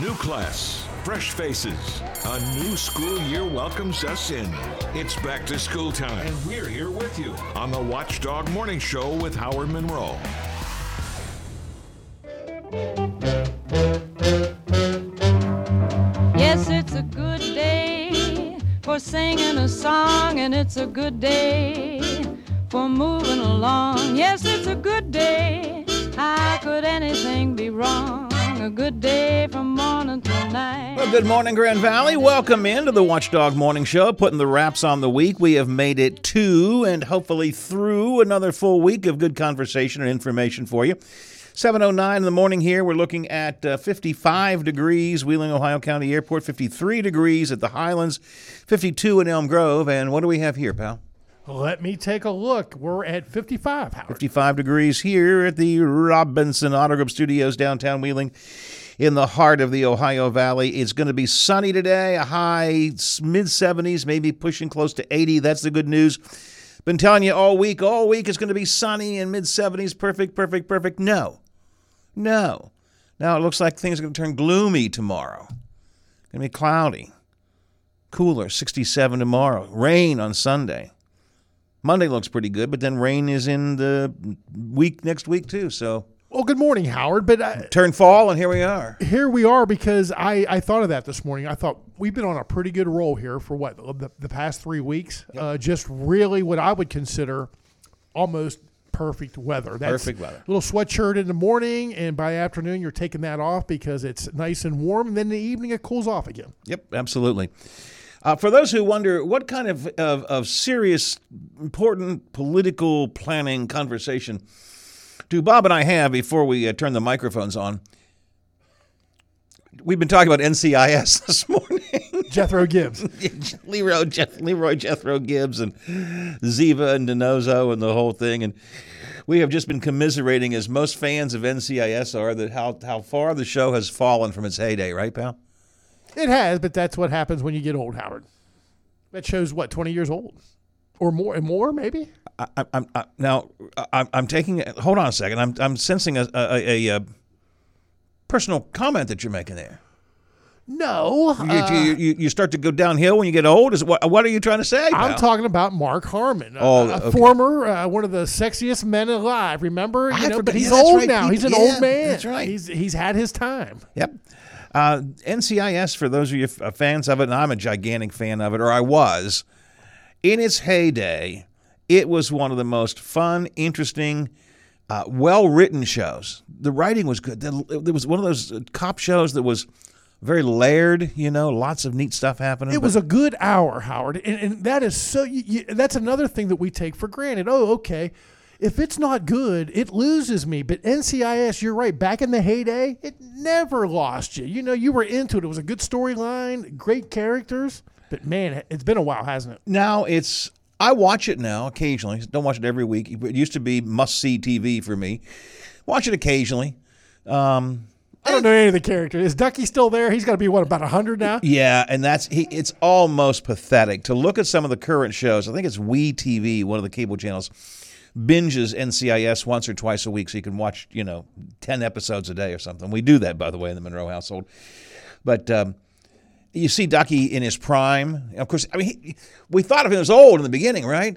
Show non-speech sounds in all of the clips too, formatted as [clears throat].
New class, fresh faces. A new school year welcomes us in. It's back to school time, and we're here with you on the Watchdog Morning Show with Howard Monroe. Yes, it's a good day for singing a song, and it's a good day for moving along. Yes, Well, good morning, Grand Valley. Welcome into the Watchdog Morning Show, putting the wraps on the week. We have made it to and hopefully through another full week of good conversation and information for you. 7.09 in the morning here. We're looking at uh, 55 degrees, Wheeling, Ohio County Airport, 53 degrees at the Highlands, 52 in Elm Grove. And what do we have here, pal? Let me take a look. We're at 55, Howard. 55 degrees here at the Robinson Auto Group Studios, downtown Wheeling, in the heart of the Ohio Valley. It's going to be sunny today, a high mid 70s, maybe pushing close to 80. That's the good news. Been telling you all week, all week it's going to be sunny and mid 70s. Perfect, perfect, perfect. No. No. Now it looks like things are going to turn gloomy tomorrow. Going to be cloudy. Cooler, 67 tomorrow. Rain on Sunday. Monday looks pretty good, but then rain is in the week next week too. So Well, good morning, Howard. But uh, turn fall, and here we are. here we are because I, I thought of that this morning. I thought we've been on a pretty good roll here for what the, the past three weeks. Uh, just really what I would consider almost perfect weather. That's Perfect weather. Little sweatshirt in the morning, and by afternoon you're taking that off because it's nice and warm. And then in the evening it cools off again. Yep, absolutely. Uh, for those who wonder what kind of, of, of serious, important political planning conversation do Bob and I have before we uh, turn the microphones on, we've been talking about NCIS [laughs] this morning. [laughs] Jethro Gibbs. [laughs] Leroy, Jeff, Leroy Jethro Gibbs and Ziva and DiNozzo and the whole thing. And we have just been commiserating, as most fans of NCIS are, that how, how far the show has fallen from its heyday, right, pal? It has, but that's what happens when you get old, Howard. That shows what twenty years old, or more, and more maybe. I, I, now. I'm, I'm taking. Hold on a second. I'm I'm sensing a a, a, a personal comment that you're making there. No, You, uh, you, you, you start to go downhill when you get old. Is what? What are you trying to say? I'm pal? talking about Mark Harmon, Oh, a, okay. former uh, one of the sexiest men alive. Remember, you know, forgot- but he's yeah, old right. now. He- he's an yeah, old man. that's right. He's he's had his time. Yep. Uh, NCIS, for those of you f- uh, fans of it, and I'm a gigantic fan of it, or I was, in its heyday, it was one of the most fun, interesting, uh, well written shows. The writing was good. It was one of those uh, cop shows that was very layered, you know, lots of neat stuff happening. It was a good hour, Howard, and, and that is so. You, you, that's another thing that we take for granted. Oh, okay. If it's not good, it loses me. But NCIS, you're right. Back in the heyday, it never lost you. You know, you were into it. It was a good storyline, great characters. But man, it's been a while, hasn't it? Now it's I watch it now occasionally. Don't watch it every week. It used to be must see TV for me. Watch it occasionally. Um, I don't know any of the characters. Is Ducky still there? He's got to be what about hundred now? yeah, and that's he. It's almost pathetic to look at some of the current shows. I think it's We TV, one of the cable channels, binges NCIS once or twice a week, so you can watch you know ten episodes a day or something. We do that by the way in the Monroe household, but. Um, you see Ducky in his prime. Of course, I mean, he, we thought of him as old in the beginning, right?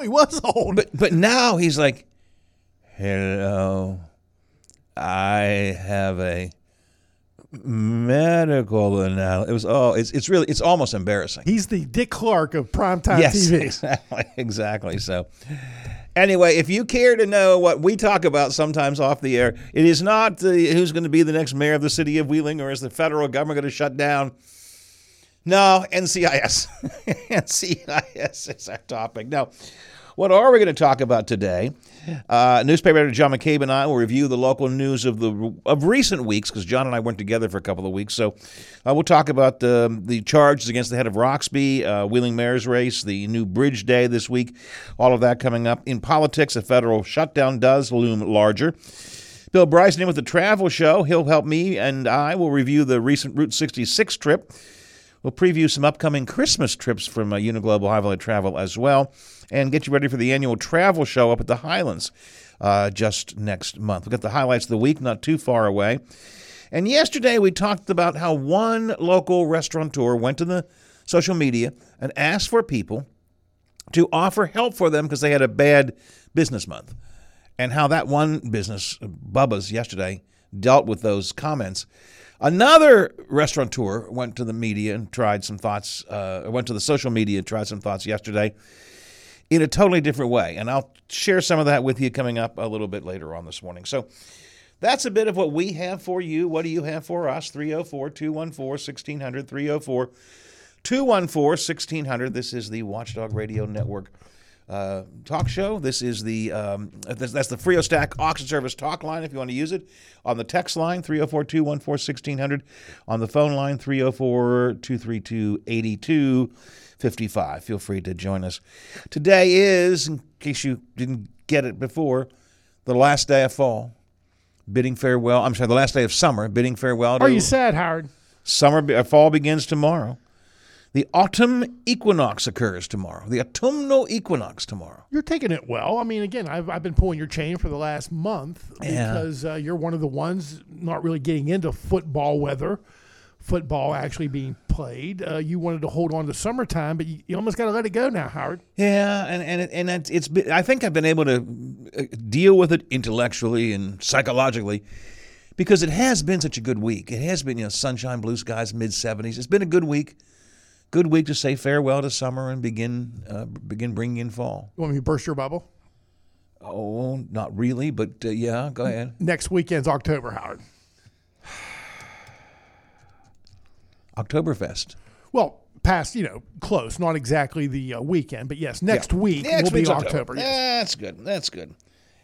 He was old. But but now he's like, hello, I have a medical analysis. It was oh, it's it's really it's almost embarrassing. He's the Dick Clark of primetime yes, TV. [laughs] exactly, exactly. So. Anyway, if you care to know what we talk about sometimes off the air, it is not the, who's going to be the next mayor of the city of Wheeling or is the federal government going to shut down. No, NCIS. [laughs] NCIS is our topic. Now, what are we going to talk about today? Uh, newspaper editor John McCabe and I will review the local news of the of recent weeks because John and I weren't together for a couple of weeks. So uh, we'll talk about the the charges against the head of Roxby, uh, Wheeling Mayor's race, the new bridge day this week, all of that coming up. In politics, a federal shutdown does loom larger. Bill Bryson in with the travel show. He'll help me and I will review the recent Route 66 trip. We'll preview some upcoming Christmas trips from uh, Uniglobal High Valley Travel as well, and get you ready for the annual travel show up at the Highlands uh, just next month. We've got the highlights of the week, not too far away. And yesterday we talked about how one local restaurateur went to the social media and asked for people to offer help for them because they had a bad business month. And how that one business, Bubba's, yesterday dealt with those comments. Another restaurateur went to the media and tried some thoughts, uh, went to the social media and tried some thoughts yesterday in a totally different way. And I'll share some of that with you coming up a little bit later on this morning. So that's a bit of what we have for you. What do you have for us? 304 214 1600. 304 214 1600. This is the Watchdog Radio Network. Uh, talk show. This is the um, that's, that's the Frio Stack auction service talk line if you want to use it. On the text line 304-214-1600. On the phone line 304-232-8255. Feel free to join us. Today is, in case you didn't get it before, the last day of fall. Bidding farewell. I'm sorry, the last day of summer. Bidding farewell. To Are you sad, Howard? Summer, uh, fall begins tomorrow. The autumn equinox occurs tomorrow. The autumnal equinox tomorrow. You're taking it well. I mean, again, I've, I've been pulling your chain for the last month Yeah. because uh, you're one of the ones not really getting into football weather, football actually being played. Uh, you wanted to hold on to summertime, but you, you almost got to let it go now, Howard. Yeah, and and it, and it's, it's been, I think I've been able to uh, deal with it intellectually and psychologically because it has been such a good week. It has been you know sunshine, blue skies, mid 70s. It's been a good week. Good week to say farewell to summer and begin uh, begin bringing in fall. You want me to burst your bubble? Oh, not really, but uh, yeah, go ahead. Next weekend's October, Howard. [sighs] Oktoberfest. Well, past, you know, close, not exactly the uh, weekend, but yes, next week Next will be week's October. Yes. That's good. That's good.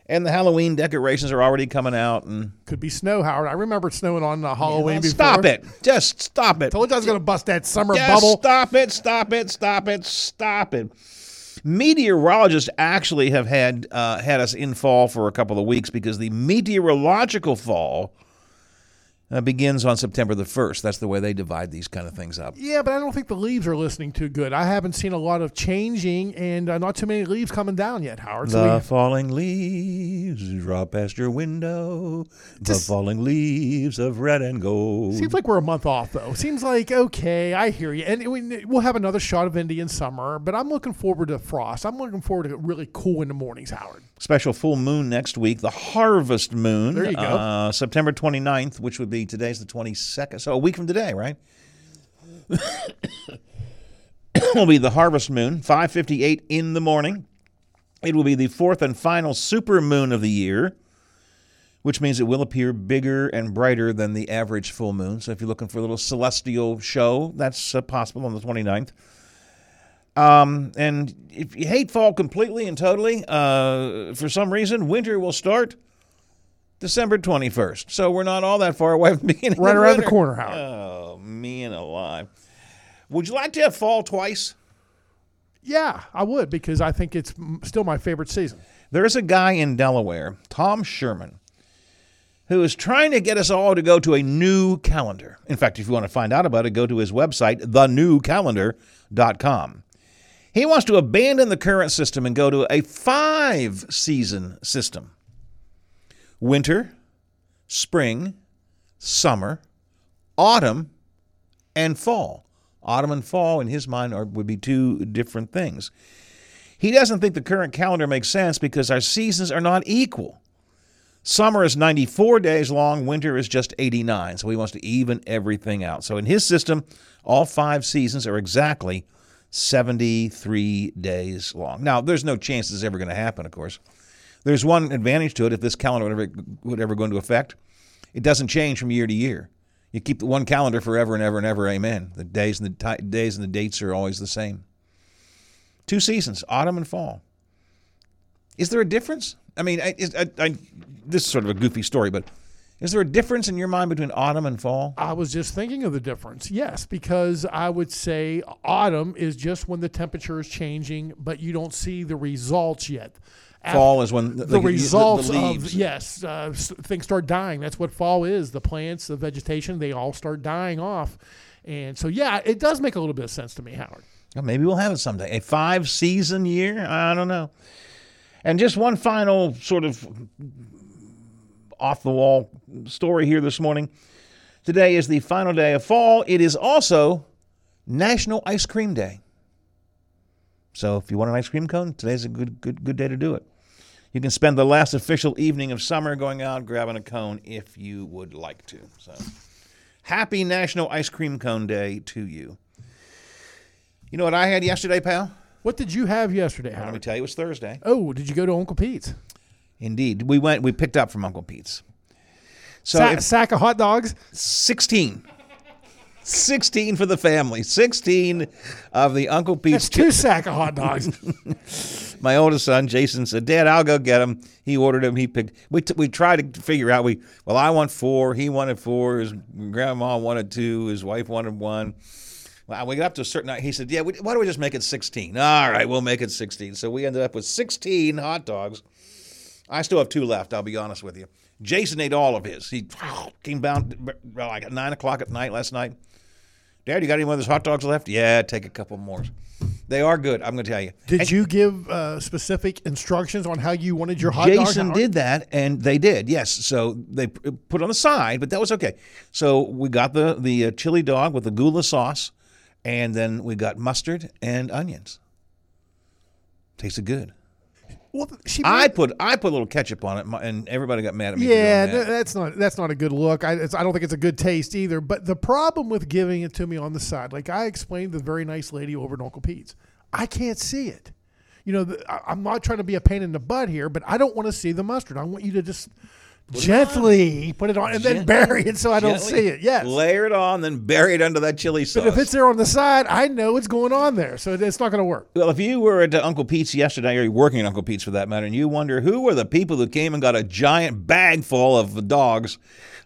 And the Halloween decorations are already coming out. And Could be snow, Howard. I remember it snowing on uh, Halloween before. stop it! Just stop it! Told you I was going to bust that summer Just bubble. stop it! Stop it! Stop it! Stop it! Meteorologists actually have had uh, had us in fall for a couple of weeks because the meteorological fall uh, begins on September the first. That's the way they divide these kind of things up. Yeah, but I don't think the leaves are listening too good. I haven't seen a lot of changing and uh, not too many leaves coming down yet, Howard. So The we- falling leaves drop past your window. Just- the falling leaves of red and gold. Seems like we're a month off, though. Seems like okay, I hear you, and we, we'll have another shot of Indian summer. But I'm looking forward to frost. I'm looking forward to really cool in the mornings, Howard. Special full moon next week, the harvest moon. There you go. Uh, September 29th, which would be today's the 22nd. So a week from today, right? [coughs] will be the harvest moon, 5:58 in the morning. It will be the fourth and final super moon of the year, which means it will appear bigger and brighter than the average full moon. So if you're looking for a little celestial show, that's uh, possible on the 29th. Um, and if you hate fall completely and totally, uh, for some reason, winter will start December 21st. So we're not all that far away from [laughs] beginning. Right around the corner, Howard. Oh, man alive. Would you like to have fall twice? Yeah, I would because I think it's still my favorite season. There is a guy in Delaware, Tom Sherman, who is trying to get us all to go to a new calendar. In fact, if you want to find out about it, go to his website, thenewcalendar.com. He wants to abandon the current system and go to a five season system winter, spring, summer, autumn, and fall. Autumn and fall, in his mind, are, would be two different things. He doesn't think the current calendar makes sense because our seasons are not equal. Summer is 94 days long, winter is just 89. So he wants to even everything out. So in his system, all five seasons are exactly 73 days long. Now, there's no chance this is ever going to happen, of course. There's one advantage to it if this calendar would ever, would ever go into effect. It doesn't change from year to year. You keep the one calendar forever and ever and ever. Amen. The days and the ti days and the dates are always the same. Two seasons, autumn and fall. Is there a difference? I mean, I, I, I, this is sort of a goofy story, but is there a difference in your mind between autumn and fall? I was just thinking of the difference. Yes, because I would say autumn is just when the temperature is changing, but you don't see the results yet. Fall is when the, the, results the of leaves. yes, uh, things start dying. That's what fall is. The plants, the vegetation, they all start dying off, and so yeah, it does make a little bit of sense to me, Howard. Well, maybe we'll have it someday. A five season year? I don't know. And just one final sort of off the wall story here this morning. Today is the final day of fall. It is also National Ice Cream Day. So if you want an ice cream cone, today's a good good good day to do it. You can spend the last official evening of summer going out grabbing a cone if you would like to. So happy National Ice Cream Cone Day to you. You know what I had yesterday, pal? What did you have yesterday, Let me tell you, it was Thursday. Oh, did you go to Uncle Pete's? Indeed. We went we picked up from Uncle Pete's. So Sa- if- sack of hot dogs? 16. 16 for the family. 16 of the Uncle Pete's. That's two sack of hot dogs. [laughs] My oldest son, Jason, said, Dad, I'll go get them. He ordered them. He picked. We, t- we tried to figure out. We Well, I want four. He wanted four. His grandma wanted two. His wife wanted one. Well, we got up to a certain night. He said, Yeah, we, why don't we just make it 16? All right, we'll make it 16. So we ended up with 16 hot dogs. I still have two left, I'll be honest with you. Jason ate all of his. He [sniffs] came down like at 9 o'clock at night last night. Dad, you got any of those hot dogs left? Yeah, take a couple more. They are good, I'm going to tell you. Did you give uh, specific instructions on how you wanted your hot dogs? Jason did that, and they did. Yes, so they put it on the side, but that was okay. So we got the the uh, chili dog with the gula sauce, and then we got mustard and onions. Tasted good. Well, she I put I put a little ketchup on it, and everybody got mad at me. Yeah, that. that's not that's not a good look. I, it's, I don't think it's a good taste either. But the problem with giving it to me on the side, like I explained to the very nice lady over at Uncle Pete's, I can't see it. You know, the, I, I'm not trying to be a pain in the butt here, but I don't want to see the mustard. I want you to just gently put it on and then bury it so I don't see it. Yes. layer it on, then bury it under that chili sauce. But if it's there on the side, I know what's going on there, so it's not going to work. Well, if you were at Uncle Pete's yesterday, or you're working at Uncle Pete's for that matter, and you wonder who were the people who came and got a giant bag full of dogs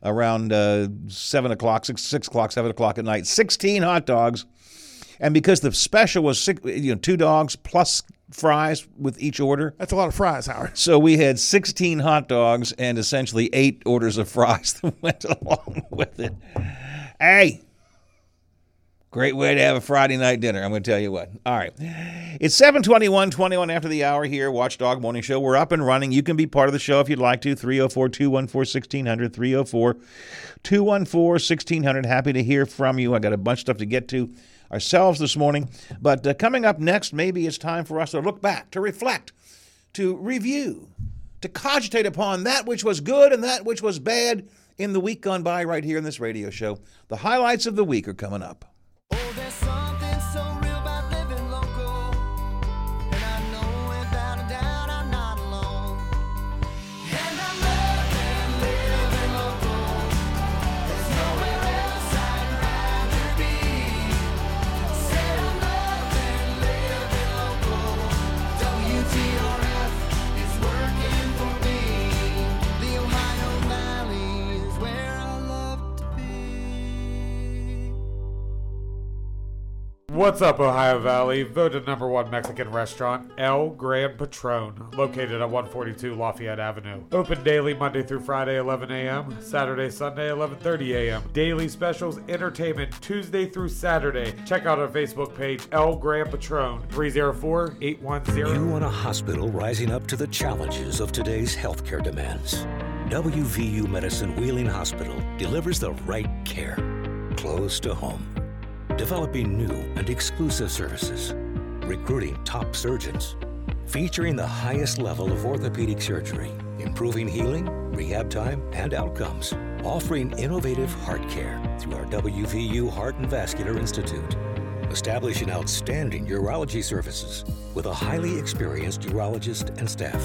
around uh, seven o'clock, six, six o'clock, seven o'clock at night, sixteen hot dogs, and because the special was six, you know two dogs plus fries with each order, That's a lot of fries, Howard. so we had sixteen hot dogs and essentially eight orders of fries [laughs] that went along with it. Hey. Great way to have a Friday night dinner. I'm going to tell you what. All right. It's 721, 21 after the hour here, Watchdog Morning Show. We're up and running. You can be part of the show if you'd like to. 304 214 1600. 304 214 1600. Happy to hear from you. I got a bunch of stuff to get to ourselves this morning. But uh, coming up next, maybe it's time for us to look back, to reflect, to review, to cogitate upon that which was good and that which was bad in the week gone by right here in this radio show. The highlights of the week are coming up. Oh, What's up, Ohio Valley? Voted number one Mexican restaurant, El Gran Patron, located at 142 Lafayette Avenue. Open daily Monday through Friday, 11 a.m., Saturday, Sunday, 11:30 a.m. Daily specials, entertainment Tuesday through Saturday. Check out our Facebook page, El Gran Patron, 304-810. You want a hospital rising up to the challenges of today's healthcare demands. WVU Medicine Wheeling Hospital delivers the right care close to home. Developing new and exclusive services, recruiting top surgeons, featuring the highest level of orthopedic surgery, improving healing, rehab time, and outcomes, offering innovative heart care through our WVU Heart and Vascular Institute establishing outstanding urology services with a highly experienced urologist and staff,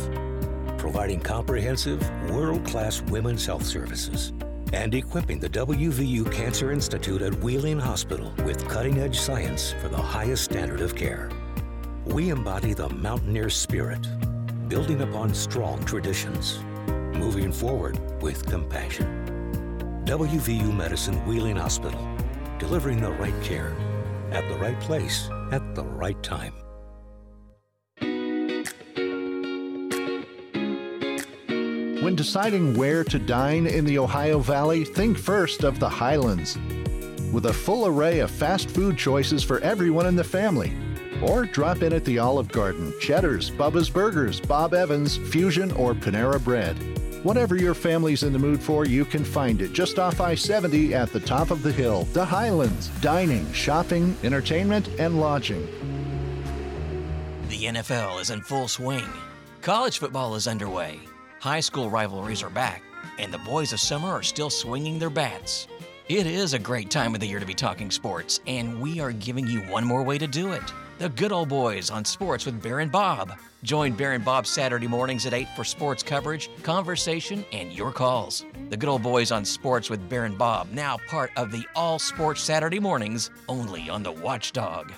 providing comprehensive, world class women's health services, and equipping the WVU Cancer Institute at Wheeling Hospital with cutting edge science for the highest standard of care. We embody the mountaineer spirit, building upon strong traditions, moving forward with compassion. WVU Medicine Wheeling Hospital, delivering the right care at the right place at the right time. When deciding where to dine in the Ohio Valley, think first of the Highlands. With a full array of fast food choices for everyone in the family. Or drop in at the Olive Garden, Cheddar's, Bubba's Burgers, Bob Evans, Fusion, or Panera Bread. Whatever your family's in the mood for, you can find it just off I 70 at the top of the hill. The Highlands. Dining, shopping, entertainment, and lodging. The NFL is in full swing. College football is underway. High school rivalries are back, and the boys of summer are still swinging their bats. It is a great time of the year to be talking sports, and we are giving you one more way to do it. The Good Old Boys on Sports with Baron Bob. Join Baron Bob Saturday mornings at 8 for sports coverage, conversation, and your calls. The Good Old Boys on Sports with Baron Bob, now part of the All Sports Saturday mornings, only on the Watchdog.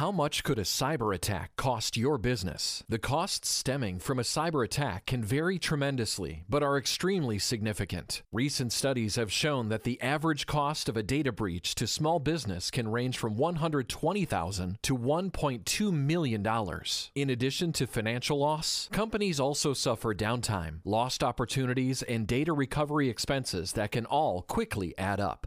How much could a cyber attack cost your business? The costs stemming from a cyber attack can vary tremendously, but are extremely significant. Recent studies have shown that the average cost of a data breach to small business can range from 120,000 to $1.2 million. In addition to financial loss, companies also suffer downtime, lost opportunities, and data recovery expenses that can all quickly add up.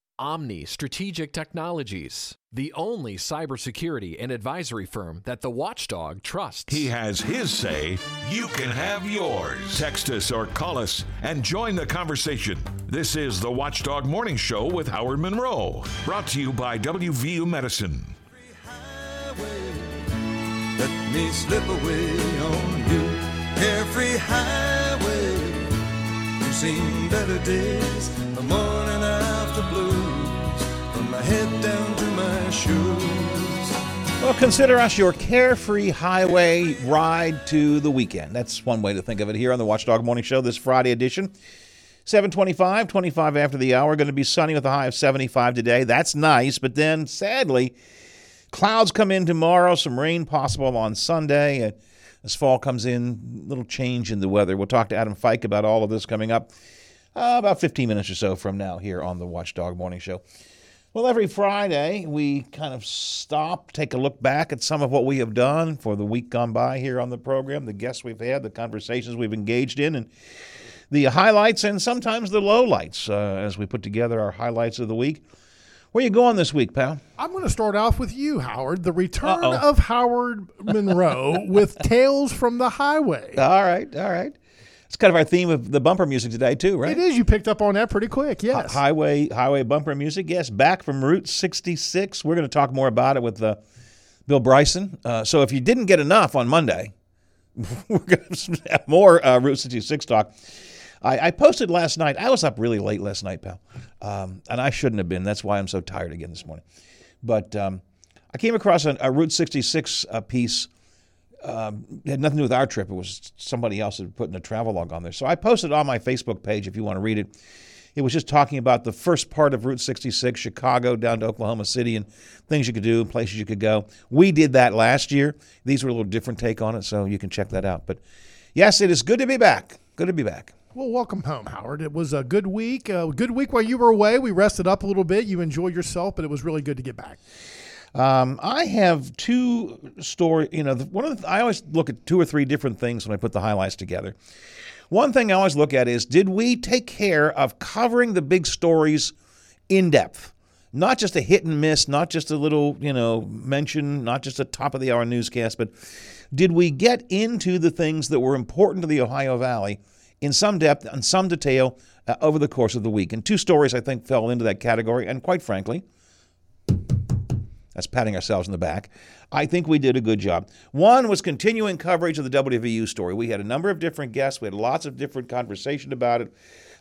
Omni Strategic Technologies, the only cybersecurity and advisory firm that the watchdog trusts. He has his say. You can have yours. Text us or call us and join the conversation. This is the Watchdog Morning Show with Howard Monroe. Brought to you by WVU Medicine. Let me slip away on you. Every highway, you've seen better days. The morning after blues, Well, consider us your carefree highway ride to the weekend. That's one way to think of it here on the Watchdog Morning Show, this Friday edition. 725, 25 after the hour. Going to be sunny with a high of 75 today. That's nice, but then sadly, clouds come in tomorrow, some rain possible on Sunday. Uh, as fall comes in, little change in the weather. We'll talk to Adam Fike about all of this coming up uh, about 15 minutes or so from now here on the Watchdog Morning Show. Well, every Friday, we kind of stop, take a look back at some of what we have done for the week gone by here on the program, the guests we've had, the conversations we've engaged in, and the highlights and sometimes the lowlights uh, as we put together our highlights of the week. Where you going this week, pal? I'm going to start off with you, Howard. The return Uh-oh. of Howard Monroe with [laughs] Tales from the Highway. All right, all right. It's kind of our theme of the bumper music today, too, right? It is. You picked up on that pretty quick. Yes. Highway highway bumper music. Yes, back from Route 66. We're going to talk more about it with uh, Bill Bryson. Uh, so if you didn't get enough on Monday, [laughs] we're going [laughs] to have more uh, Route 66 talk. I, I posted last night. I was up really late last night, pal, um, and I shouldn't have been. That's why I'm so tired again this morning. But um, I came across a, a Route 66 uh, piece um, it had nothing to do with our trip. It was somebody else had put in a travel log on there. So I posted on my Facebook page if you want to read it. It was just talking about the first part of Route 66, Chicago down to Oklahoma City, and things you could do, and places you could go. We did that last year. These were a little different take on it, so you can check that out. But yes, it is good to be back. Good to be back. Well, welcome home, Howard. It was a good week. A good week while you were away. We rested up a little bit. You enjoyed yourself, but it was really good to get back. Um, I have two story. You know, one of the, I always look at two or three different things when I put the highlights together. One thing I always look at is did we take care of covering the big stories in depth? Not just a hit and miss, not just a little, you know, mention, not just a top of the hour newscast, but did we get into the things that were important to the Ohio Valley in some depth and some detail uh, over the course of the week? And two stories I think fell into that category, and quite frankly, that's patting ourselves in the back. I think we did a good job. One was continuing coverage of the WVU story. We had a number of different guests. We had lots of different conversation about it.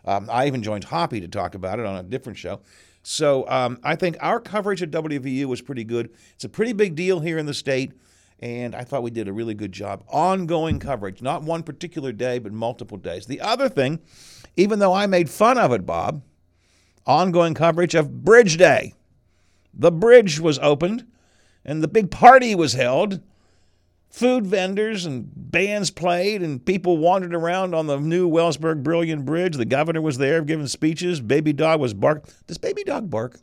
Um, I even joined Hoppy to talk about it on a different show. So um, I think our coverage at WVU was pretty good. It's a pretty big deal here in the state, and I thought we did a really good job. Ongoing coverage, not one particular day, but multiple days. The other thing, even though I made fun of it, Bob, ongoing coverage of Bridge Day. The bridge was opened and the big party was held food vendors and bands played, and people wandered around on the new Wellsburg Brilliant Bridge. The governor was there giving speeches. Baby dog was bark. Does baby dog bark?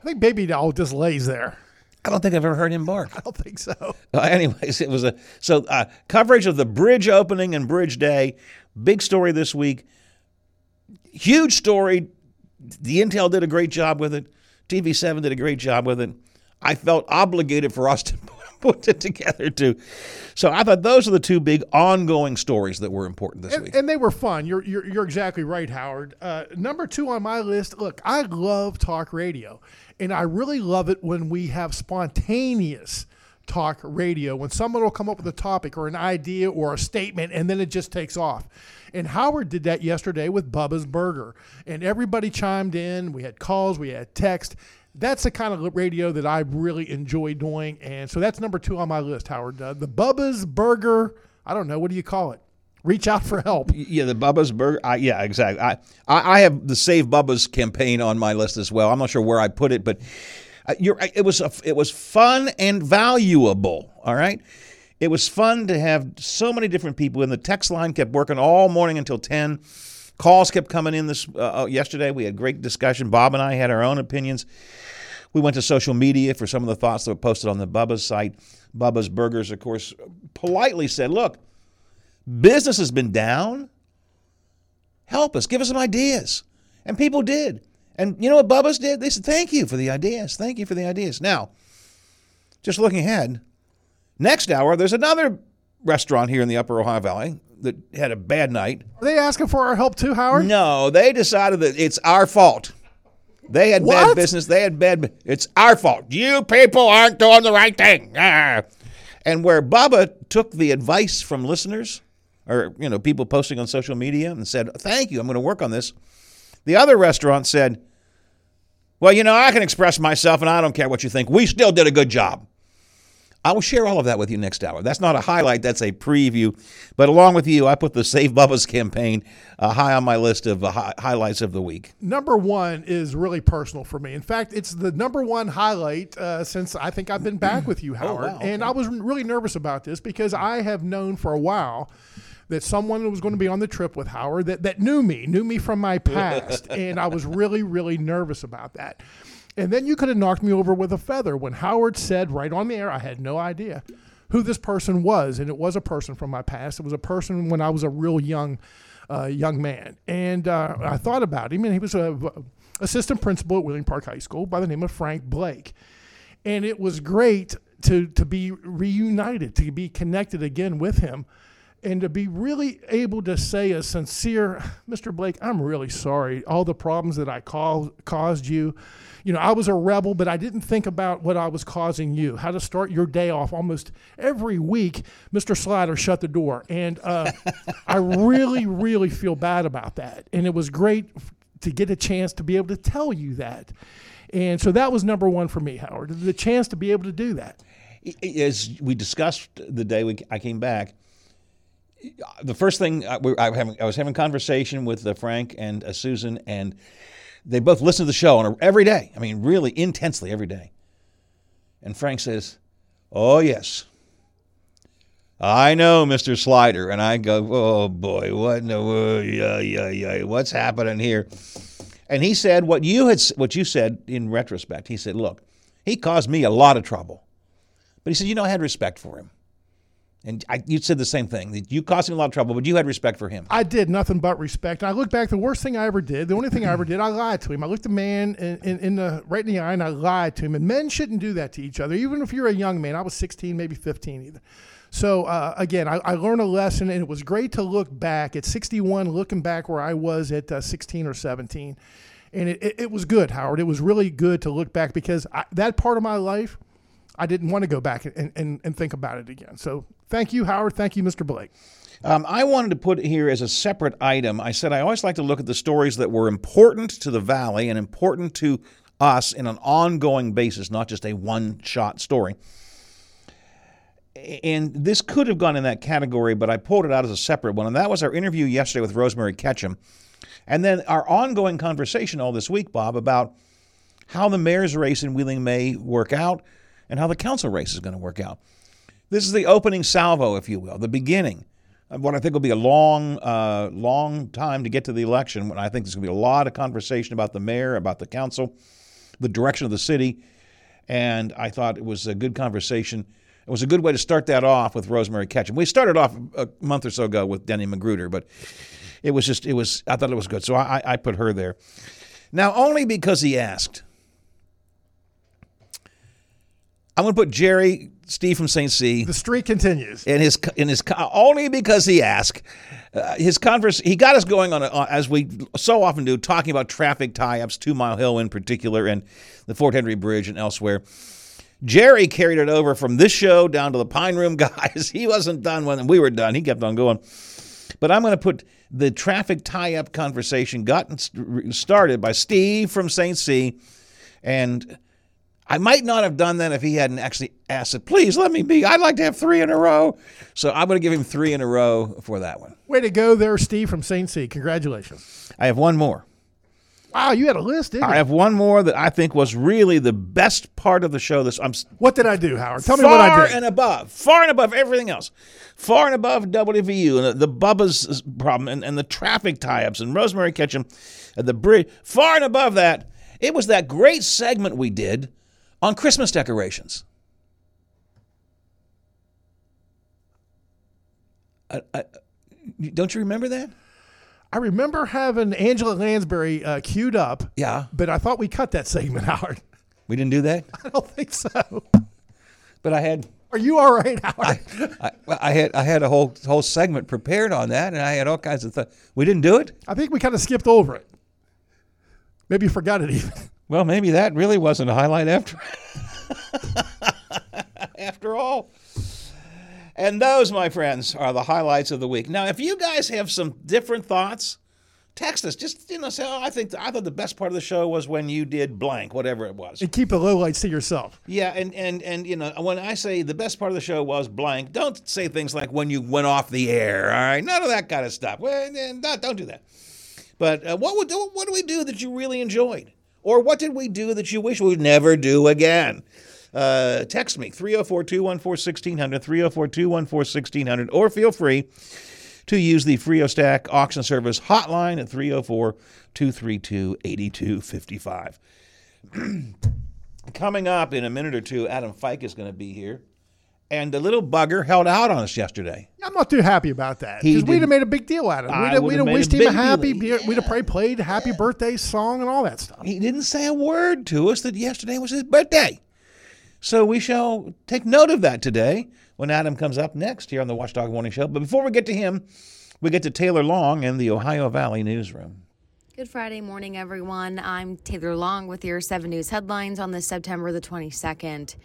I think Baby dog just lays there. I don't think I've ever heard him bark. I don't think so. [laughs] Uh, anyways, it was a so uh, coverage of the bridge opening and bridge day. Big story this week. Huge story. The Intel did a great job with it. TV7 did a great job with it. I felt obligated for us to [laughs] put it together too. So I thought those are the two big ongoing stories that were important this And, week. and they were fun. You're, you're, you're exactly right, Howard. Uh, number two on my list look, I love talk radio, and I really love it when we have spontaneous talk radio, when someone will come up with a topic or an idea or a statement, and then it just takes off. And Howard did that yesterday with Bubba's Burger, and everybody chimed in. We had calls, we had text. That's the kind of radio that I really enjoy doing, and so that's number two on my list, Howard. Uh, the Bubba's Burger. I don't know what do you call it. Reach out for help. Yeah, the Bubba's Burger. I, yeah, exactly. I, I have the Save Bubba's campaign on my list as well. I'm not sure where I put it, but you're, it was a, it was fun and valuable. All right, it was fun to have so many different people, and the text line kept working all morning until ten. Calls kept coming in this uh, uh, yesterday. We had great discussion. Bob and I had our own opinions. We went to social media for some of the thoughts that were posted on the Bubba's site. Bubba's Burgers, of course, politely said, "Look." Business has been down. Help us. Give us some ideas. And people did. And you know what Bubba's did? They said, thank you for the ideas. Thank you for the ideas. Now, just looking ahead, next hour, there's another restaurant here in the Upper Ohio Valley that had a bad night. Are they asking for our help too, Howard? No, they decided that it's our fault. They had bad business. They had bad. It's our fault. You people aren't doing the right thing. Ah. And where Bubba took the advice from listeners, or you know, people posting on social media, and said, "Thank you, I'm going to work on this." The other restaurant said, "Well, you know, I can express myself, and I don't care what you think. We still did a good job." I will share all of that with you next hour. That's not a highlight, that's a preview. But along with you, I put the Save Bubba's campaign uh, high on my list of uh, hi- highlights of the week. Number one is really personal for me. In fact, it's the number one highlight uh, since I think I've been back with you, Howard. wow, And I was really nervous about this because I have known for a while that someone was going to be on the trip with Howard that, that knew me, knew me from my past. [laughs] and I was really, really nervous about that. And then you could have knocked me over with a feather when Howard said right on the air, I had no idea who this person was. And it was a person from my past. It was a person when I was a real young uh, young man. And uh, I thought about him, and he was a assistant principal at Wheeling Park High School by the name of Frank Blake. And it was great to, to be reunited, to be connected again with him, and to be really able to say a sincere, Mr. Blake, I'm really sorry. All the problems that I cau- caused you. You know, I was a rebel, but I didn't think about what I was causing you. How to start your day off almost every week. Mr. Slider shut the door, and uh, [laughs] I really, really feel bad about that. And it was great to get a chance to be able to tell you that. And so that was number one for me, Howard. The chance to be able to do that. As we discussed the day we, I came back, the first thing I, we, I, was having, conversation with uh, Frank and uh, Susan, and they both listen to the show on a, every day. I mean, really intensely every day. And Frank says, "Oh yes, I know, Mister Slider." And I go, "Oh boy, what in the? Yeah, yeah, yeah. What's happening here?" And he said what you had, what you said in retrospect. He said, "Look, he caused me a lot of trouble." But he said, you know, I had respect for him. And I, you said the same thing. You caused him a lot of trouble, but you had respect for him. I did nothing but respect. I look back, the worst thing I ever did, the only thing I ever did, I lied to him. I looked the man in, in, in the right in the eye and I lied to him. And men shouldn't do that to each other, even if you're a young man. I was 16, maybe 15 either. So uh, again, I, I learned a lesson, and it was great to look back at 61, looking back where I was at uh, 16 or 17, and it, it, it was good, Howard. It was really good to look back because I, that part of my life, I didn't want to go back and, and, and think about it again. So thank you, Howard. Thank you, Mr. Blake. Um, I wanted to put here as a separate item. I said I always like to look at the stories that were important to the Valley and important to us in an ongoing basis, not just a one shot story. And this could have gone in that category, but I pulled it out as a separate one. And that was our interview yesterday with Rosemary Ketchum. And then our ongoing conversation all this week, Bob, about how the mayor's race in Wheeling may work out and how the council race is going to work out. This is the opening salvo, if you will, the beginning of what I think will be a long, uh, long time to get to the election. When I think there's going to be a lot of conversation about the mayor, about the council, the direction of the city, and I thought it was a good conversation. It was a good way to start that off with Rosemary Ketchum. We started off a month or so ago with Denny Magruder, but it was just it was I thought it was good, so I, I put her there. Now only because he asked. I'm going to put Jerry Steve from St. C. The streak continues. In his in his only because he asked uh, his converse he got us going on, on as we so often do talking about traffic tie-ups, Two Mile Hill in particular, and the Fort Henry Bridge and elsewhere. Jerry carried it over from this show down to the Pine Room [laughs] guys. he wasn't done when we were done. He kept on going. But I'm going to put the traffic tie-up conversation gotten started by Steve from St. C. And I might not have done that if he hadn't actually asked it. Please let me be. I'd like to have three in a row. So I'm going to give him three in a row for that one. Way to go there, Steve from St. C. Congratulations. I have one more. Wow, you had a list, didn't you? I have one more that I think was really the best part of the show. This I'm What did I do, Howard? Tell me what I did. Far and above, far and above everything else, far and above WVU and the, the Bubba's problem and, and the traffic tie-ups and Rosemary Ketchum, and the bridge. Far and above that, it was that great segment we did on Christmas decorations. I, I, don't you remember that? I remember having Angela Lansbury uh, queued up. Yeah. But I thought we cut that segment, [laughs] Howard. We didn't do that? I don't think so. But I had. Are you all right, Howard? I, I, I had I had a whole whole segment prepared on that, and I had all kinds of stuff. We didn't do it. I think we kind of skipped over it. Maybe you forgot it even. Well, maybe that really wasn't a highlight after [laughs] after all. And those, my friends, are the highlights of the week. Now, if you guys have some different thoughts, text us. Just you know, say, oh, I think I thought the best part of the show was when you did blank, whatever it was. And keep the lowlights to yourself. Yeah, and and and you know, when I say the best part of the show was blank, don't say things like when you went off the air. All right, none of that kind of stuff. Well, don't, don't do that. But uh, what would what do we do that you really enjoyed, or what did we do that you wish we would never do again? Uh, text me 304 214 1600, 304 214 1600, or feel free to use the FreoStack auction service hotline at 304 232 8255. [clears throat] Coming up in a minute or two, Adam Fike is going to be here. And the little bugger held out on us yesterday. I'm not too happy about that because we'd have made a big deal out of it. We'd have, we'd have have made a wished him a happy. deal. We'd have probably played happy birthday song and all that stuff. He didn't say a word to us that yesterday was his birthday. So we shall take note of that today when Adam comes up next here on the Watchdog Morning Show. But before we get to him, we get to Taylor Long in the Ohio Valley Newsroom. Good Friday morning, everyone. I'm Taylor Long with your 7 News headlines on this September the 22nd.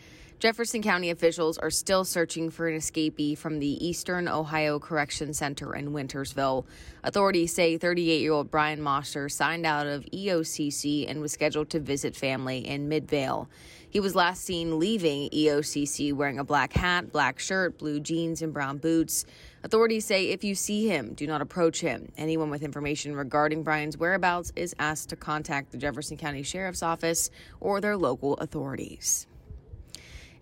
Jefferson County officials are still searching for an escapee from the Eastern Ohio Correction Center in Wintersville. Authorities say 38 year old Brian Mosser signed out of EOCC and was scheduled to visit family in Midvale. He was last seen leaving EOCC wearing a black hat, black shirt, blue jeans, and brown boots. Authorities say if you see him, do not approach him. Anyone with information regarding Brian's whereabouts is asked to contact the Jefferson County Sheriff's Office or their local authorities.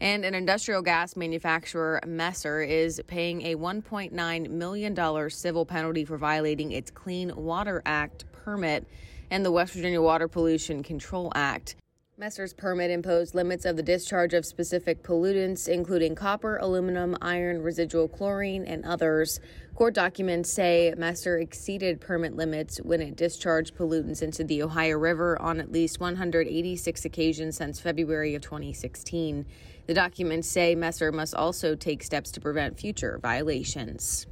And an industrial gas manufacturer, Messer, is paying a $1.9 million civil penalty for violating its Clean Water Act permit and the West Virginia Water Pollution Control Act. Messer's permit imposed limits of the discharge of specific pollutants, including copper, aluminum, iron, residual chlorine, and others. Court documents say Messer exceeded permit limits when it discharged pollutants into the Ohio River on at least 186 occasions since February of 2016. The documents say Messer must also take steps to prevent future violations.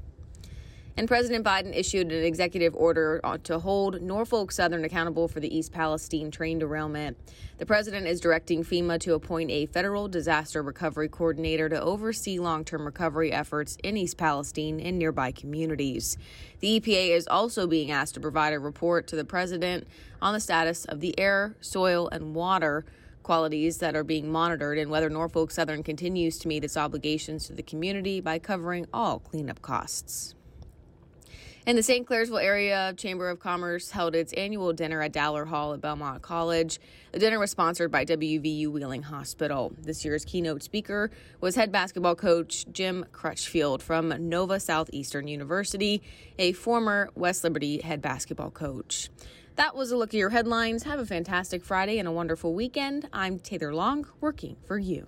And President Biden issued an executive order to hold Norfolk Southern accountable for the East Palestine train derailment. The president is directing FEMA to appoint a federal disaster recovery coordinator to oversee long term recovery efforts in East Palestine and nearby communities. The EPA is also being asked to provide a report to the president on the status of the air, soil, and water qualities that are being monitored and whether Norfolk Southern continues to meet its obligations to the community by covering all cleanup costs. And the St. Clairsville Area Chamber of Commerce held its annual dinner at Dowler Hall at Belmont College. The dinner was sponsored by WVU Wheeling Hospital. This year's keynote speaker was head basketball coach Jim Crutchfield from Nova Southeastern University, a former West Liberty head basketball coach. That was a look at your headlines. Have a fantastic Friday and a wonderful weekend. I'm Taylor Long, working for you.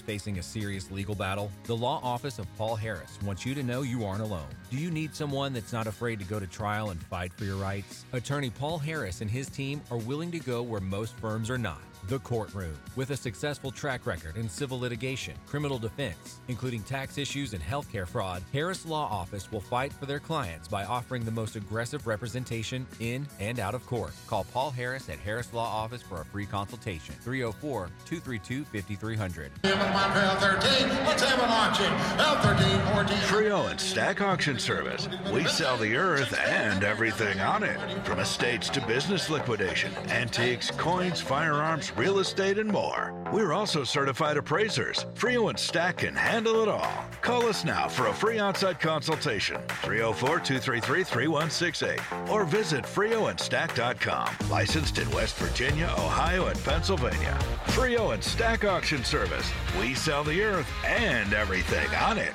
facing a serious legal battle? The law office of Paul Harris wants you to know you aren't alone. Do you need someone that's not afraid to go to trial and fight for your rights? Attorney Paul Harris and his team are willing to go where most firms are not. The Courtroom. With a successful track record in civil litigation, criminal defense, including tax issues and healthcare fraud, Harris Law Office will fight for their clients by offering the most aggressive representation in and out of court. Call Paul Harris at Harris Law Office for a free consultation. 304 232 5300. Let's have a launching. L13, 14. Frio and Stack Auction Service. We sell the earth and everything on it. From estates to business liquidation, antiques, coins, firearms, real estate, and more. We're also certified appraisers. Frio and Stack can handle it all. Call us now for a free on-site consultation. 304-233-3168 or visit frioandstack.com. Oh Licensed in West Virginia, Ohio, and Pennsylvania. Frio and Stack Auction Service. We sell the earth and everything on it.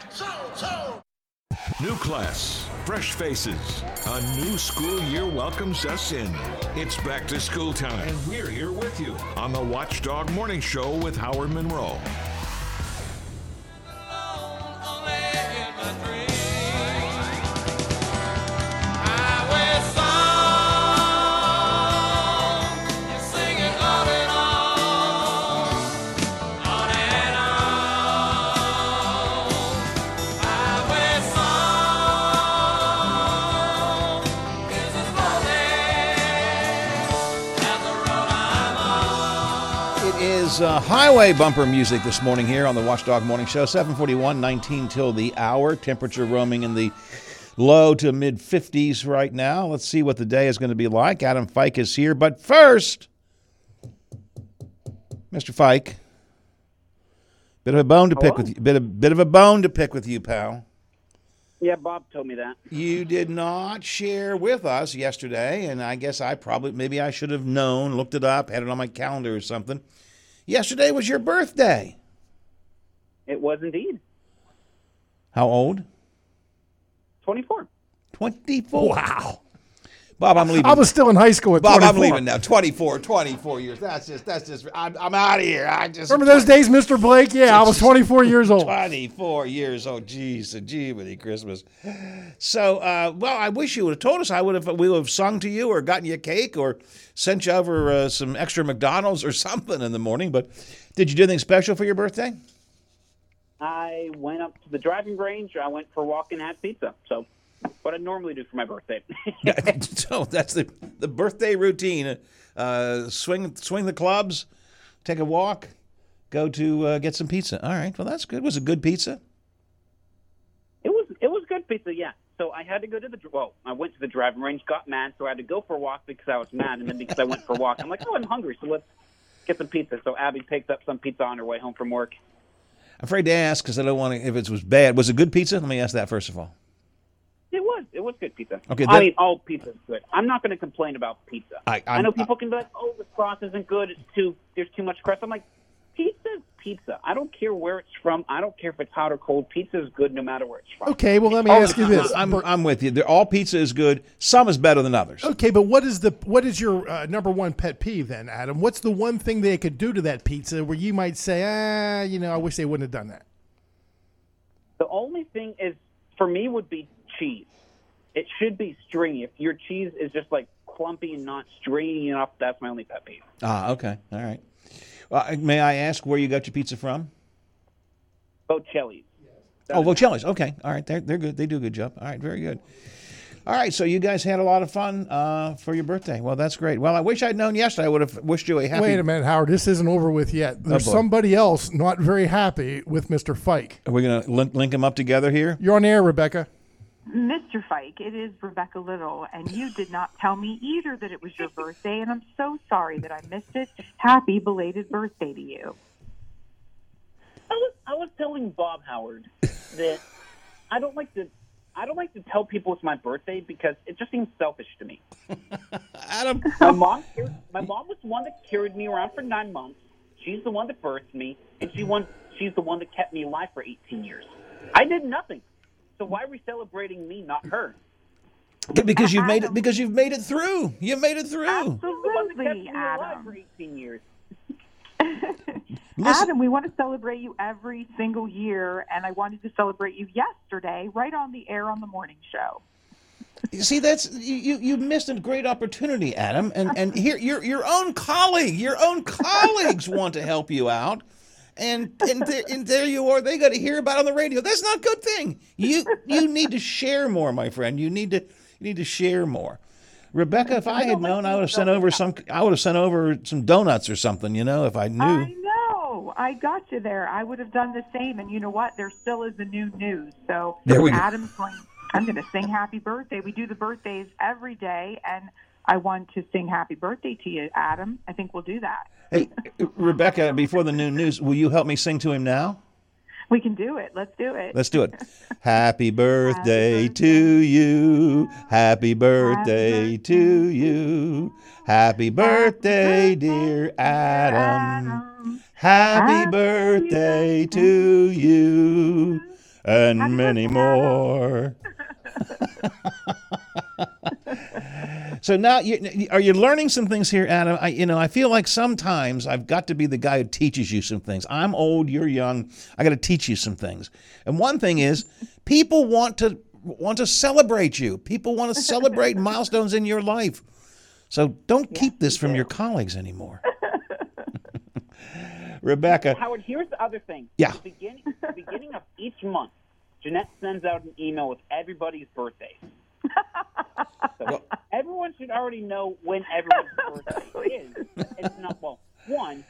New class, fresh faces. A new school year welcomes us in. It's back to school time, and we're here with you on the Watchdog Morning Show with Howard Monroe. Is uh, highway bumper music this morning here on the Watchdog Morning Show. 741, 19 till the hour. Temperature roaming in the low to mid 50s right now. Let's see what the day is going to be like. Adam Fike is here. But first, Mr. Fike, bit of a bone to pick Hello? with you. Bit of, bit of a bone to pick with you, pal. Yeah, Bob told me that. You did not share with us yesterday, and I guess I probably, maybe I should have known, looked it up, had it on my calendar or something. Yesterday was your birthday. It was indeed. How old? 24. 24. Wow. Bob, I'm leaving. I was still in high school at Bob, 24. I'm leaving now. 24, 24 years. That's just, that's just, I'm, I'm out of here. I just. Remember those days, Mr. Blake? Yeah, I was 24 years old. 24 years old. Jeez, a Jiminy Christmas. So, uh, well, I wish you would have told us. I would have, we would have sung to you or gotten you a cake or sent you over uh, some extra McDonald's or [laughs] something in the morning. But did you do anything special for your birthday? I went up to the driving range. I went for a walk and had pizza. So, what I normally do for my birthday. [laughs] [laughs] so that's the the birthday routine. Uh, swing swing the clubs, take a walk, go to uh, get some pizza. All right, well that's good. Was it good pizza? it was it was good pizza, yeah. So I had to go to the well. I went to the driving range, got mad, so I had to go for a walk because I was mad, and then because I went for a walk, I'm like, oh, I'm hungry, so let's get some pizza. So Abby picked up some pizza on her way home from work. I'm afraid to ask because I don't want to. If it was bad, was it good pizza? Let me ask that first of all. It was it was good pizza. Okay, I mean, all pizza is good. I'm not going to complain about pizza. I- I I'm- know people can be like, oh, the crust isn't good. It's too there's too much crust. I'm like, pizza's pizza. I don't care where it's from. I don't care if it's hot or cold. Pizza is good no matter where it's from. Okay, well let me Oh, ask you this. I'm, I'm with you. They're, all pizza is good. Some is better than others. Okay, but what is the what is your uh, number one pet peeve then, Adam? What's the one thing they could do to that pizza where you might say, ah, you know, I wish they wouldn't have done that? The only thing is, for me, would be cheese. It should be stringy. If your cheese is just like clumpy and not stringy enough, that's my only pet peeve. Ah, okay. All right. Uh, may I ask where you got your pizza from? Bocelli's. Oh, Bocelli's. Okay. All right. They're, they're good. They do a good job. All right. Very good. All right. So you guys had a lot of fun uh, for your birthday. Well, that's great. Well, I wish I'd known yesterday. I would have wished you a happy. Wait a minute, Howard. This isn't over with yet. There's boy. somebody else not very happy with Mr. Fike. Are we going to link, link them up together here? You're on air, Rebecca. Mr. Fike, it is Rebecca Little, and you did not tell me either that it was your birthday, and I'm so sorry that I missed it. Happy belated birthday to you. I was I was telling Bob Howard that I don't like to I don't like to tell people it's my birthday because it just seems selfish to me. [laughs] Adam, my mom my mom was the one that carried me around for nine months. She's the one that birthed me, and she one she's the one that kept me alive for 18 years. I did nothing, so why are we celebrating me, not her? Because you've made it. Because you've made it through. You made it through. Absolutely, Adam. for 18 years. [laughs] Adam, we want to celebrate you every single year, and I wanted to celebrate you yesterday, right on the air on the morning show. You See, that's you. you- You missed a great opportunity, Adam. And and here, your your own colleague, your own colleagues want to help you out, and and there, and there you are. They got to hear about it on the radio. That's not a good thing. You you need to share more, my friend. You need to you need to share more. Rebecca, if I had known, I would have sent over some. I would have sent over some donuts or something. You know, if I knew. I know. I got you there. I would have done the same. And you know what? There still is a new news. So There we go. Adam's going. I'm going to sing happy birthday. We do the birthdays every day, and I want to sing happy birthday to you, Adam. I think we'll do that. Hey, Rebecca, before the new news, will you help me sing to him now? We can do it. Let's do it. Let's do it. Happy birthday to you. Happy birthday to you. Happy birthday, dear Adam. Happy birthday to you. And many more. [laughs] So now, you, are you learning some things here, Adam? I, you know, I feel like sometimes I've got to be the guy who teaches you some things. I'm old, you're young. I got to teach you some things. And one thing is, people want to want to celebrate you. People want to celebrate [laughs] milestones in your life. So don't keep this from your colleagues anymore. [laughs] Rebecca, Howard, here's the other thing. Yeah. The beginning, the beginning of each month, Jeanette sends out an email with everybody's birthdays. So [laughs] everyone should already know when everyone's [laughs] birthday is. It's not well. One,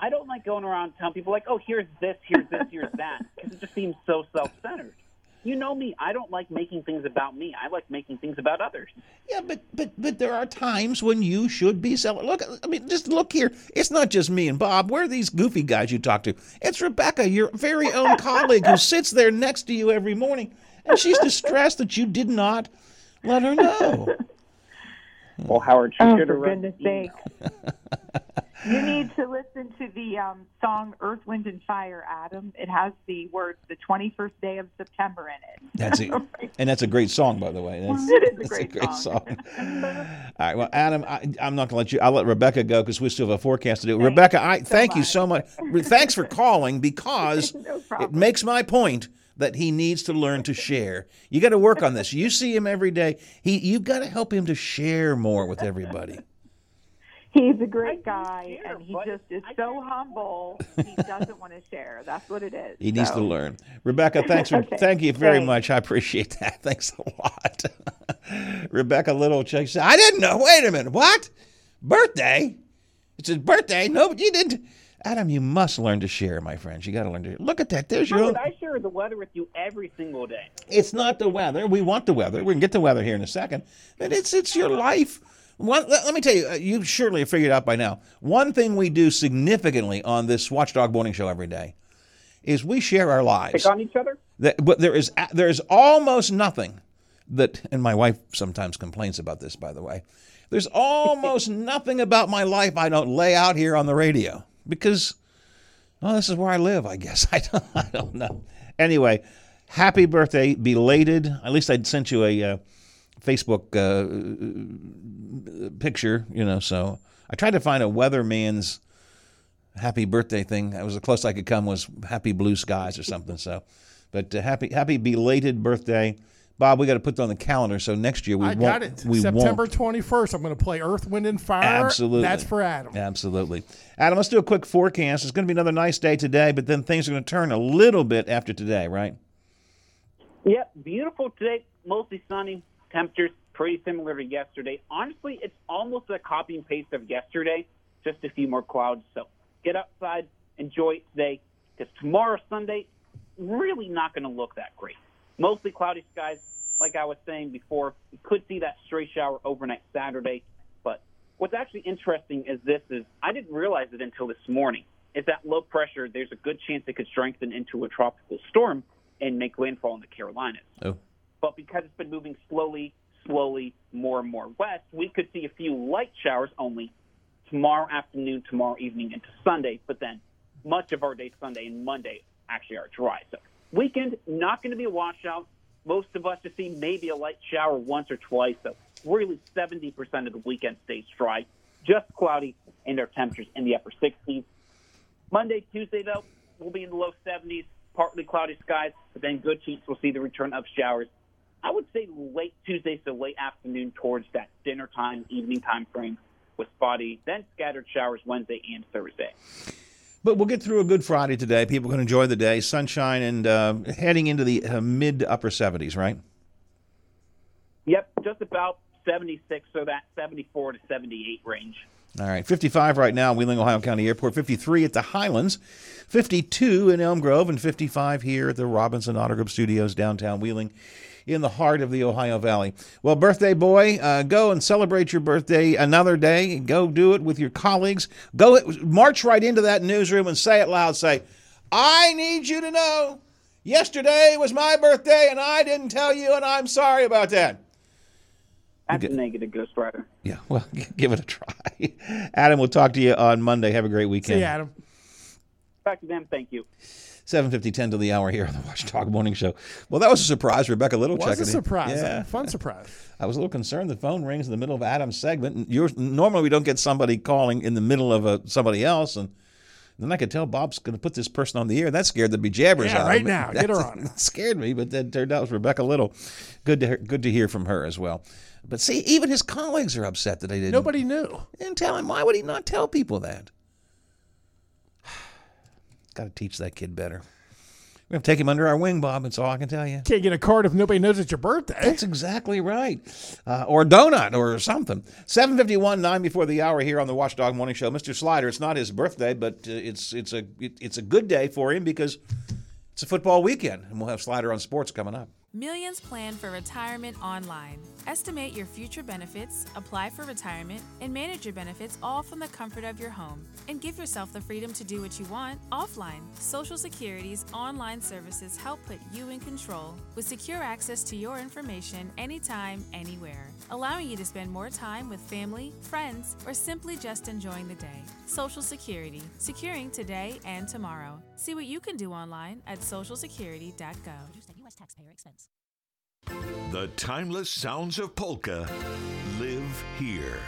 I don't like going around telling people like, "Oh, here's this, here's this, here's that," because it just seems so self-centered. You know me. I don't like making things about me. I like making things about others. Yeah, but but but there are times when you should be selling. Look, I mean, just look here. It's not just me and Bob. We're these goofy guys you talk to. It's Rebecca, your very own [laughs] colleague, who sits there next to you every morning, and she's distressed that you did not let her know. [laughs] Well, Howard, she Oh, should for have read goodness email. sake. You need to listen to the um, song Earth, Wind, and Fire, Adam. It has the words, the 21st day of September in it. That's [laughs] it, and that's a great song, by the way. That's, It is a that's great song. [laughs] All right, well, Adam, I, I'm not going to let you. I'll let Rebecca go because we still have a forecast to do. Rebecca, I thank you so much. Thanks for calling because it makes my point that he needs to learn to share. You got to work on this. You see him every day. He, you've got to help him to share more with everybody. He's a great guy, and he just is so humble. He doesn't want to share. That's what it is. He needs to learn. Rebecca, thanks for [laughs] Okay, thank you very thanks. much. I appreciate that. [laughs] Thanks a lot. [laughs] Rebecca Little Chuck said, I didn't know. Wait a minute. What? Birthday? It's his birthday. No, but you didn't. Adam, you must learn to share, my friends. You got to learn to look at that. There's your Howard, own. I share the weather with you every single day. It's not the weather. We want the weather. We can get the weather here in a second. But it's it's your life. One, let, let me tell you, uh, you surely have figured out by now. One thing we do significantly on this Watchdog Morning Show every day is we share our lives. Pick on each other. That, but there is there is almost nothing that, and my wife sometimes complains about this, by the way. There's almost [laughs] nothing about my life I don't lay out here on the radio because Oh, this is where I live, I guess. [laughs] I don't, I don't know. Anyway, happy birthday, belated. At least I sent you a uh, Facebook uh, picture, you know. So I tried to find a weatherman's happy birthday thing. That was the closest I could come was happy blue skies or something. So, but uh, happy happy belated birthday, Bob. We got to put that on the calendar. So next year we I won't. got it. We September won't. 21st. I'm going to play Earth, Wind, and Fire. Absolutely. That's for Adam. Absolutely. Adam, let's do a quick forecast. It's going to be another nice day today, but then things are going to turn a little bit after today, right? Yep, beautiful today. Mostly sunny. Temperatures pretty similar to yesterday. Honestly, it's almost a copy and paste of yesterday. Just a few more clouds. So get outside, enjoy it today. Because tomorrow, Sunday, really not going to look that great. Mostly cloudy skies. Like I was saying before, we could see that stray shower overnight Saturday. But what's actually interesting is this: is I didn't realize it until this morning. Is that low pressure? There's a good chance it could strengthen into a tropical storm and make landfall in the Carolinas. Oh. But because it's been moving slowly, slowly, more and more west, we could see a few light showers only tomorrow afternoon, tomorrow evening, into Sunday. But then much of our day Sunday and Monday actually are dry. So weekend not going to be a washout. Most of us to see maybe a light shower once or twice. So really 70% of the weekend stays dry, just cloudy, and our temperatures in the upper 60s. Monday, Tuesday, though, we'll be in the low 70s, partly cloudy skies, but then good chance we'll see the return of showers. I would say late Tuesday, so late afternoon towards that dinner time, evening time frame with spotty, then scattered showers Wednesday and Thursday. But we'll get through a good Friday today. People can enjoy the day, sunshine, and uh, heading into the uh, mid to upper 70s, right? Yep, just about 76, so that 74 to 78 range. All right, 55 right now, Wheeling, Ohio County Airport, 53 at the Highlands, 52 in Elm Grove, and 55 here at the Robinson Auto Group Studios, downtown Wheeling, in the heart of the Ohio Valley. Well, birthday boy, uh, go and celebrate your birthday another day. Go do it with your colleagues. Go march right into that newsroom and say it loud. Say, I need you to know yesterday was my birthday and I didn't tell you, and I'm sorry about that. That's a negative Ghost Rider. Yeah, well, [laughs] give it a try. Adam, we'll talk to you on Monday. Have a great weekend. See you, Adam. Back to them, thank you. 750, 10 to the hour here on the Watchdog Morning Show. Well, that was a surprise. Rebecca Little Was checking a surprise. Yeah. A fun surprise. [laughs] I was a little concerned. The phone rings in the middle of Adam's segment. And yours, normally, we don't get somebody calling in the middle of a, somebody else. And then I could tell Bob's going to put this person on the air. That scared the bejabbers Yeah, out right of me. now. [laughs] Get her [laughs] That on. scared me, but that turned out it was Rebecca Little. Good to hear, good to hear from her as well. But see, even his colleagues are upset that they didn't. Nobody knew. Didn't tell him. Why would he not tell people that? Got to teach that kid better. We have to take him under our wing, Bob. That's all I can tell you. Can't get a card if nobody knows it's your birthday. That's exactly right. Uh, or a donut or something. 751, 9 before the hour here on the Watchdog Morning Show. Mr. Slider, it's not his birthday, but uh, it's it's a it, it's a good day for him because it's a football weekend. And we'll have Slider on sports coming up. Millions plan for retirement online. Estimate your future benefits, apply for retirement, and manage your benefits all from the comfort of your home. And give yourself the freedom to do what you want offline. Social Security's online services help put you in control with secure access to your information anytime, anywhere, allowing you to spend more time with family, friends, or simply just enjoying the day. Social Security, securing today and tomorrow. See what you can do online at socialsecurity.gov. Taxpayer expense. The timeless sounds of polka live here.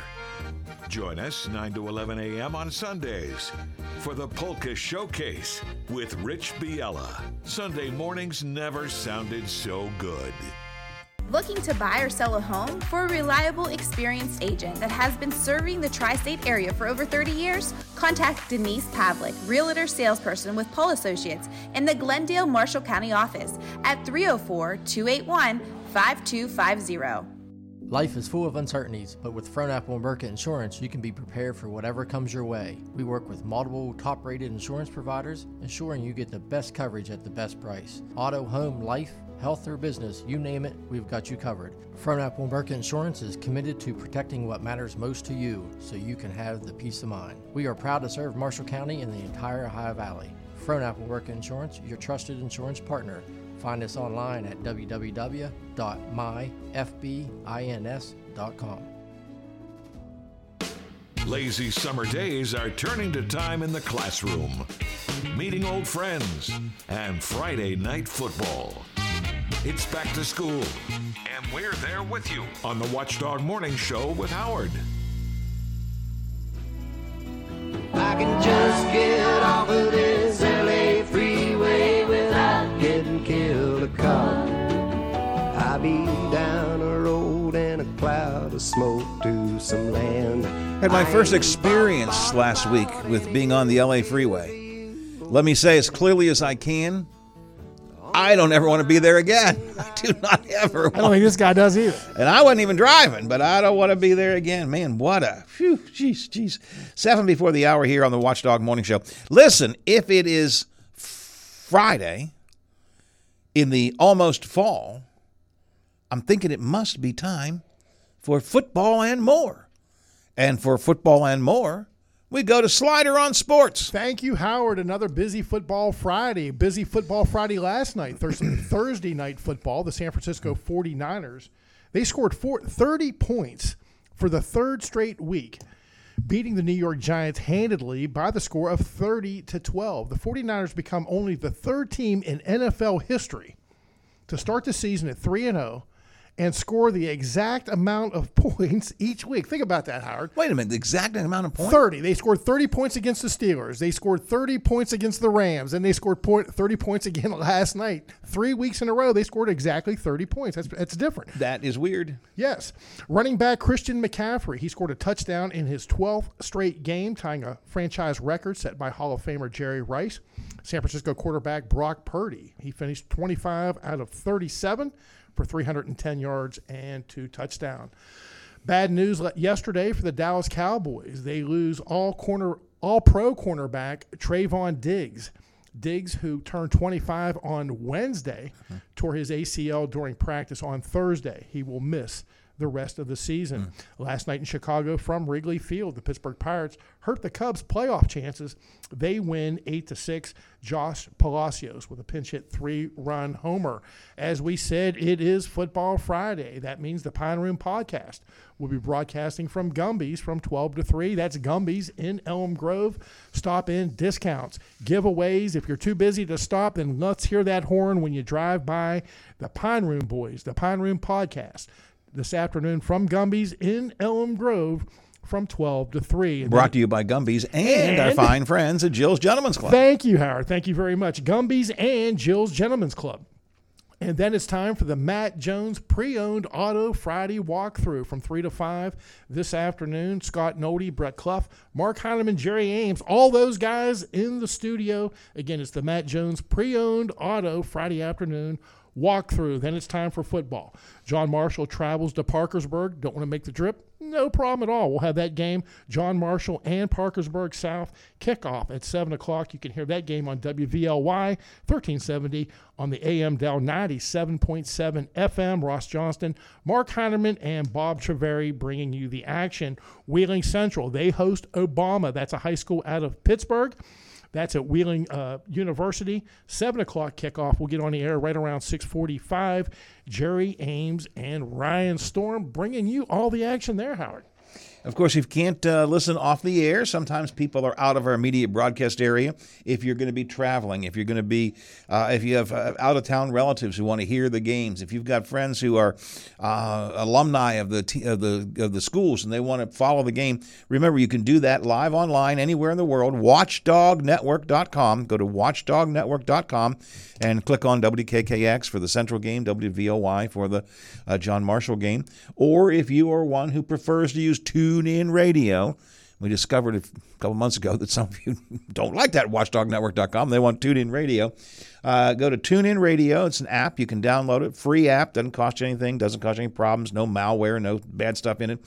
Join us 9 to 11 a.m. on Sundays for the Polka Showcase with Rich Biella. Sunday mornings never sounded so good. Looking to buy or sell a home? For a reliable, experienced agent that has been serving the tri state area for over 30 years, contact Denise Pavlik, Realtor Salesperson with Paul Associates in the Glendale Marshall County office at 304 281 5250. Life is full of uncertainties, but with Fronapple and Burkett Insurance, you can be prepared for whatever comes your way. We work with multiple top rated insurance providers, ensuring you get the best coverage at the best price. Auto, home, life, health, or business, you name it, we've got you covered. Fronapple and Burkett Insurance is committed to protecting what matters most to you so you can have the peace of mind. We are proud to serve Marshall County and the entire Ohio Valley. Fronapple and Burkett Insurance, your trusted insurance partner. Find us online at www.myfbins.com. Lazy summer days are turning to time in the classroom, meeting old friends, and Friday night football. It's back to school, and we're there with you on the Watchdog Morning Show with Howard. I can just get off of this LA freeway without getting killed a car. I be down a road in a cloud of smoke to some land. Had my first experience last week with being on the LA freeway. Let me say as clearly as I can, I don't ever want to be there again. [laughs] I do not ever. I don't think this guy does either. And I wasn't even driving, but I don't want to be there again. Man, what a phew, jeez, jeez. Seven before the hour here on the Watchdog Morning Show. Listen, if it is Friday in the almost fall, I'm thinking it must be time for football and more. And for football and more, we go to Slider on Sports. Thank you, Howard. Another busy football Friday. Busy football Friday last night, Thursday, [clears throat] Thursday night football. The San Francisco 49ers, they scored four, 30 points for the third straight week, beating the New York Giants handedly by the score of 30 to 12. The 49ers become only the third team in NFL history to start the season at 3 and 0 and score the exact amount of [laughs] points each week. Think about that, Howard. Wait a minute, the exact amount of points? 30. They scored 30 points against the Steelers. They scored 30 points against the Rams, and they scored point, 30 points again [laughs] last night. Three weeks in a row, they scored exactly 30 points. That's, that's different. That is weird. Yes. Running back Christian McCaffrey, he scored a touchdown in his 12th straight game, tying a franchise record set by Hall of Famer Jerry Rice. San Francisco quarterback Brock Purdy, he finished 25 out of 37 for 310 yards and two touchdowns. Bad news yesterday for the Dallas Cowboys. They lose all corner all pro cornerback Trevon Diggs. Diggs, who turned 25 on Wednesday, mm-hmm. tore his ACL during practice on Thursday. He will miss the rest of the season. Hmm. Last night in Chicago from Wrigley Field, the Pittsburgh Pirates hurt the Cubs' playoff chances. They win 8 to 6. Josh Palacios with a pinch hit three run homer. As we said, it is Football Friday. That means the Pine Room podcast will be broadcasting from Gumby's from 12 to 3. That's Gumby's in Elm Grove. Stop in discounts, giveaways. If you're too busy to stop, then let's hear that horn when you drive by the Pine Room Boys, the Pine Room podcast this afternoon from Gumby's in Elm Grove from 12 to 3. And Brought to you by Gumby's and, our fine friends at Jill's Gentlemen's Club. Thank you, Howard. Thank you very much. Gumby's and Jill's Gentlemen's Club. And then it's time for the Matt Jones pre-owned auto Friday walkthrough from 3 to 5 this afternoon. Scott Nody, Brett Clough, Mark Heineman, Jerry Ames, all those guys in the studio. Again, it's the Matt Jones pre-owned auto Friday afternoon walkthrough. Then it's time for football. John Marshall travels to Parkersburg. Don't want to make the trip? No problem at all. We'll have that game, John Marshall and Parkersburg South kickoff at 7 o'clock. You can hear that game on WVOY 1370 on the AM Dow 97.7 FM. Ross Johnston, Mark Heineman, and Bob Treveri bringing you the action. Wheeling Central, they host Obama. That's a high school out of Pittsburgh. That's at Wheeling uh, University. Seven o'clock kickoff. We'll get on the air right around six forty-five. Jerry Ames and Ryan Storm bringing you all the action there, Howard. Of course, if you can't uh, listen off the air, sometimes people are out of our immediate broadcast area. If you're going to be traveling, if you're going to be, uh, if you have uh, out of town relatives who want to hear the games, if you've got friends who are uh, alumni of the t- of the of the schools and they want to follow the game, remember you can do that live online anywhere in the world. WatchDogNetwork.com. Go to WatchDogNetwork.com and click on WKKX for the Central game, WVOY for the uh, John Marshall game. Or if you are one who prefers to use TuneIn Radio, we discovered a couple months ago that some of you [laughs] don't like that watchdognetwork.com. They want TuneIn Radio. Uh, go to TuneIn Radio. It's an app. You can download it. Free app. Doesn't cost you anything. Doesn't cause you any problems. No malware. No bad stuff in it.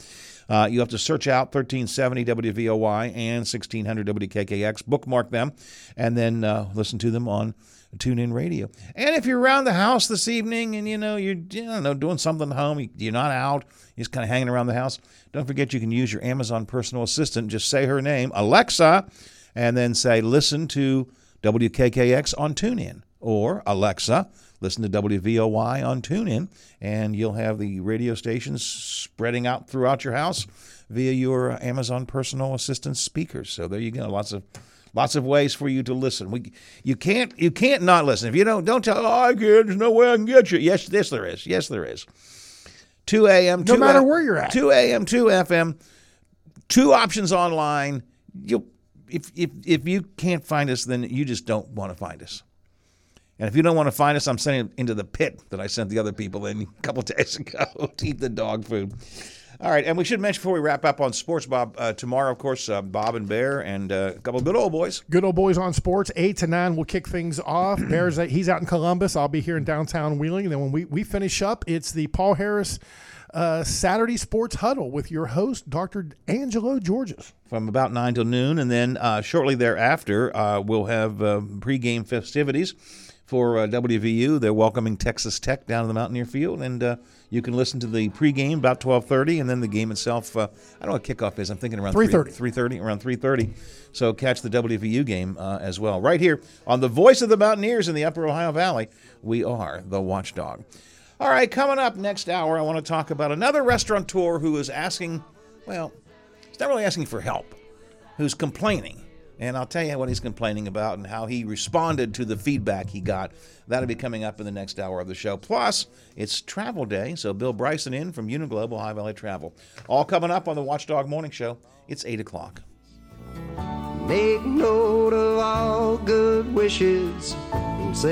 Uh, you have to search out 1370 WVOY and 1600 WKKX. Bookmark them and then uh, listen to them on TuneIn Radio. And if you're around the house this evening and you know you're you know doing something at home, you- you're not out, you're just kind of hanging around the house, don't forget you can use your Amazon personal assistant. Just say her name, Alexa, and then say listen to WKKX on TuneIn or Alexa, listen to WVOY on TuneIn, and you'll have the radio stations spreading out throughout your house via your Amazon personal assistant speakers. So there you go. Lots of lots of ways for you to listen. We you can't you can't not listen. If you don't don't tell oh I can't, there's no way I can get you. Yes, yes there is. Yes there is. 2 a.m. No 2 matter F- where you're at. 2 a.m. 2 FM. Two options online. You if if if you can't find us, then you just don't want to find us. And if you don't want to find us, I'm sending it into the pit that I sent the other people in a couple [laughs] days ago to eat the dog food. All right, and we should mention before we wrap up on sports, Bob. Uh, tomorrow, of course, uh, Bob and Bear and uh, a couple of good old boys. Good old boys on sports. Eight to nine, we'll kick things off. [clears throat] Bears, he's out in Columbus. I'll be here in downtown Wheeling. And then when we, we finish up, it's the Paul Harris uh, Saturday Sports Huddle with your host, Dr. Angelo Georges. from about 9 till noon. And then uh, shortly thereafter, uh, we'll have uh, pregame festivities for uh, WVU. They're welcoming Texas Tech down to the Mountaineer Field. And uh, you can listen to the pregame about 12.30. And then the game itself, uh, I don't know what kickoff is. I'm thinking around 3:30. 3.30, around 3.30. So catch the WVU game uh, as well. Right here on the voice of the Mountaineers in the Upper Ohio Valley, we are the Watchdog. All right, coming up next hour, I want to talk about another restaurateur who is asking, well, he's not really asking for help, who's complaining. And I'll tell you what he's complaining about and how he responded to the feedback he got. That'll be coming up in the next hour of the show. Plus, it's travel day, so Bill Bryson in from Uniglobal High Valley Travel. All coming up on the Watchdog Morning Show. It's 8 o'clock. Make note of all good wishes and say